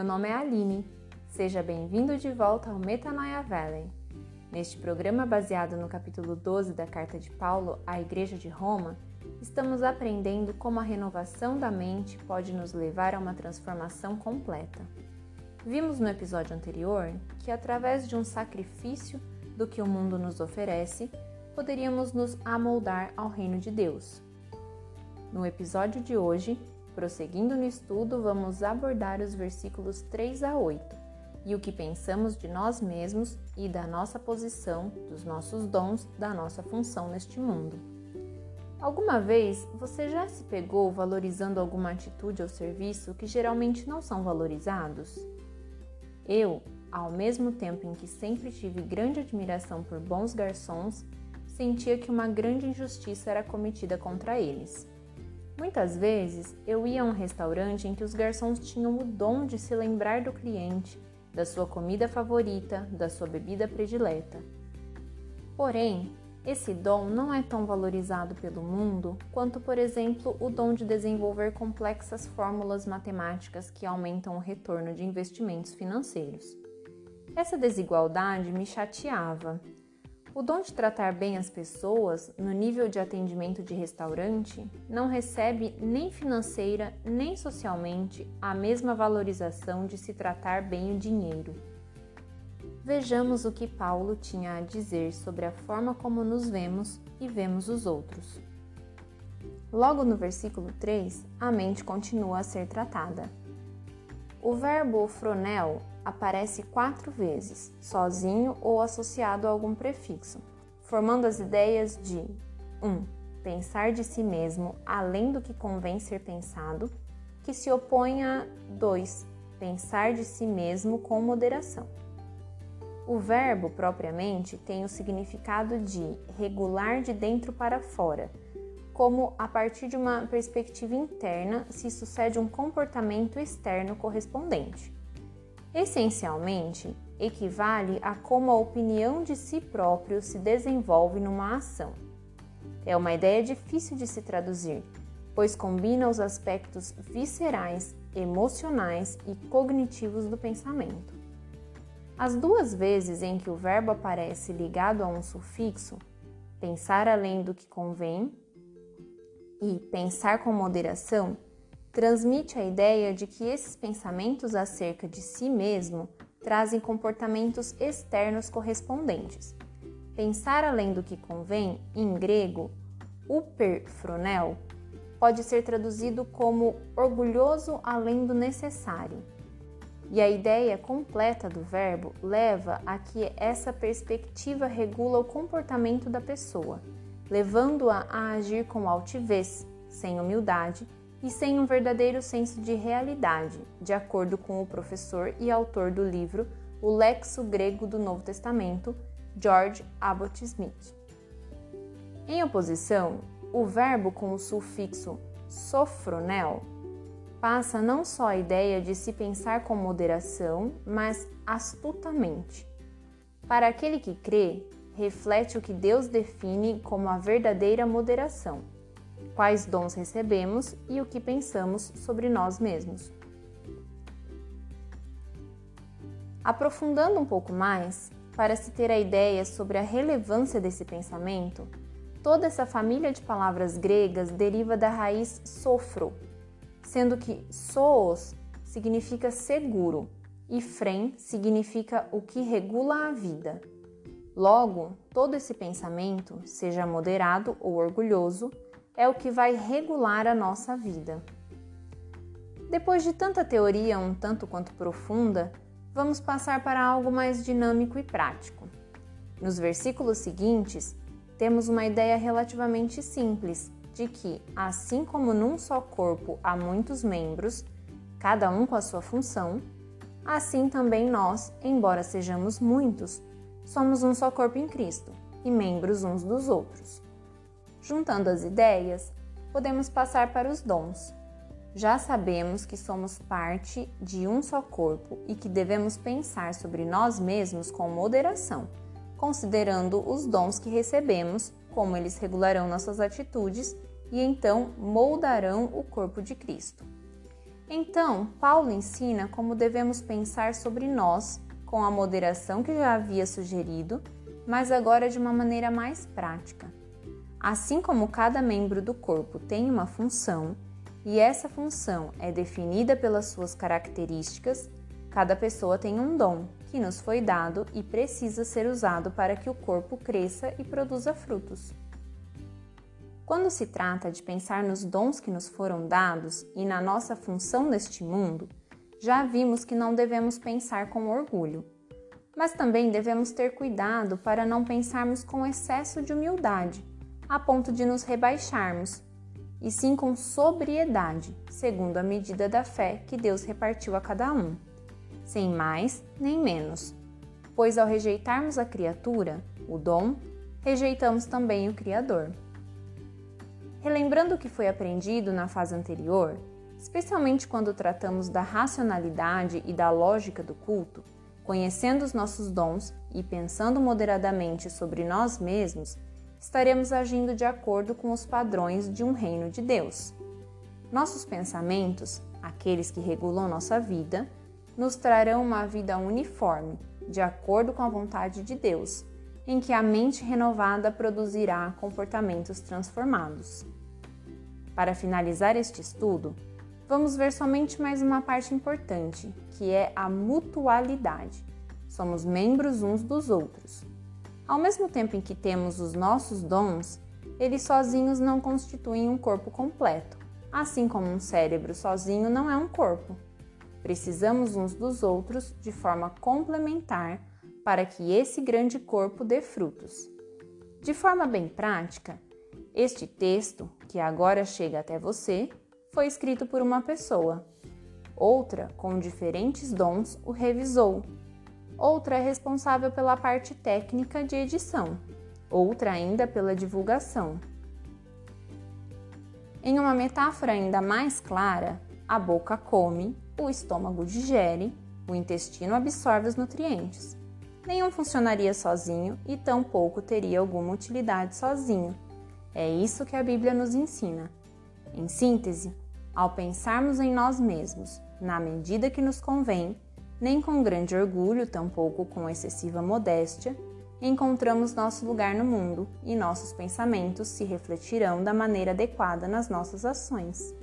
Meu nome é Aline. Seja bem-vindo de volta ao Metanoia Valley. Neste programa baseado no capítulo 12 da carta de Paulo à Igreja de Roma, estamos aprendendo como a renovação da mente pode nos levar a uma transformação completa. Vimos no episódio anterior que, através de um sacrifício do que o mundo nos oferece, poderíamos nos amoldar ao reino de Deus. No episódio de hoje, Prosseguindo no estudo, vamos abordar os versículos 3 a 8 e o que pensamos de nós mesmos e da nossa posição, dos nossos dons, da nossa função neste mundo. Alguma vez você já se pegou valorizando alguma atitude ou serviço que geralmente não são valorizados? Eu, ao mesmo tempo em que sempre tive grande admiração por bons garçons, sentia que uma grande injustiça era cometida contra eles. Muitas vezes eu ia a um restaurante em que os garçons tinham o dom de se lembrar do cliente, da sua comida favorita, da sua bebida predileta. Porém, esse dom não é tão valorizado pelo mundo quanto, por exemplo, o dom de desenvolver complexas fórmulas matemáticas que aumentam o retorno de investimentos financeiros. Essa desigualdade me chateava o dom de tratar bem as pessoas no nível de atendimento de restaurante não recebe nem financeira nem socialmente a mesma valorização de se tratar bem o dinheiro. Vejamos o que Paulo tinha a dizer sobre a forma como nos vemos e vemos os outros. Logo no versículo 3, a mente continua a ser tratada. O verbo fronel aparece quatro vezes, sozinho ou associado a algum prefixo, formando as ideias de 1. Um, pensar de si mesmo além do que convém ser pensado, que se opõe a 2. Pensar de si mesmo com moderação. O verbo propriamente tem o significado de regular de dentro para fora, como a partir de uma perspectiva interna se sucede um comportamento externo correspondente. Essencialmente, equivale a como a opinião de si próprio se desenvolve numa ação. É uma ideia difícil de se traduzir, pois combina os aspectos viscerais, emocionais e cognitivos do pensamento. As duas vezes em que o verbo aparece ligado a um sufixo, pensar além do que convém e pensar com moderação, transmite a ideia de que esses pensamentos acerca de si mesmo trazem comportamentos externos correspondentes. Pensar além do que convém, em grego, uperfronel, pode ser traduzido como orgulhoso além do necessário. E a ideia completa do verbo leva a que essa perspectiva regula o comportamento da pessoa, levando-a a agir com altivez, sem humildade e sem um verdadeiro senso de realidade, de acordo com o professor e autor do livro O Lexo Grego do Novo Testamento, George Abbott Smith. Em oposição, o verbo com o sufixo sofronel passa não só a ideia de se pensar com moderação, mas astutamente. Para aquele que crê, reflete o que Deus define como a verdadeira moderação quais dons recebemos e o que pensamos sobre nós mesmos. Aprofundando um pouco mais, para se ter a ideia sobre a relevância desse pensamento, toda essa família de palavras gregas deriva da raiz sofro, sendo que soos significa seguro e frem significa o que regula a vida. Logo, todo esse pensamento, seja moderado ou orgulhoso, é o que vai regular a nossa vida. Depois de tanta teoria um tanto quanto profunda, vamos passar para algo mais dinâmico e prático. Nos versículos seguintes, temos uma ideia relativamente simples de que, assim como num só corpo há muitos membros, cada um com a sua função, assim também nós, embora sejamos muitos, somos um só corpo em Cristo e membros uns dos outros. Juntando as ideias, podemos passar para os dons. Já sabemos que somos parte de um só corpo e que devemos pensar sobre nós mesmos com moderação, considerando os dons que recebemos, como eles regularão nossas atitudes e então moldarão o corpo de Cristo. Então, Paulo ensina como devemos pensar sobre nós, com a moderação que já havia sugerido, mas agora de uma maneira mais prática. Assim como cada membro do corpo tem uma função, e essa função é definida pelas suas características, cada pessoa tem um dom que nos foi dado e precisa ser usado para que o corpo cresça e produza frutos. Quando se trata de pensar nos dons que nos foram dados e na nossa função neste mundo, já vimos que não devemos pensar com orgulho, mas também devemos ter cuidado para não pensarmos com excesso de humildade, a ponto de nos rebaixarmos, e sim com sobriedade, segundo a medida da fé que Deus repartiu a cada um, sem mais nem menos. Pois ao rejeitarmos a criatura, o dom, rejeitamos também o Criador. Relembrando o que foi aprendido na fase anterior, especialmente quando tratamos da racionalidade e da lógica do culto, conhecendo os nossos dons e pensando moderadamente sobre nós mesmos, estaremos agindo de acordo com os padrões de um reino de Deus. Nossos pensamentos, aqueles que regulam nossa vida, nos trarão uma vida uniforme, de acordo com a vontade de Deus, em que a mente renovada produzirá comportamentos transformados. Para finalizar este estudo, vamos ver somente mais uma parte importante, que é a mutualidade. Somos membros uns dos outros. Ao mesmo tempo em que temos os nossos dons, eles sozinhos não constituem um corpo completo, assim como um cérebro sozinho não é um corpo. Precisamos uns dos outros de forma complementar para que esse grande corpo dê frutos. De forma bem prática, este texto, que agora chega até você, foi escrito por uma pessoa. Outra, com diferentes dons, o revisou. Outra é responsável pela parte técnica de edição. Outra ainda pela divulgação. Em uma metáfora ainda mais clara, a boca come, o estômago digere, o intestino absorve os nutrientes nenhum funcionaria sozinho e tampouco teria alguma utilidade sozinho. É isso que a Bíblia nos ensina. Em síntese, ao pensarmos em nós mesmos, na medida que nos convém, nem com grande orgulho, tampouco com excessiva modéstia, encontramos nosso lugar no mundo e nossos pensamentos se refletirão da maneira adequada nas nossas ações.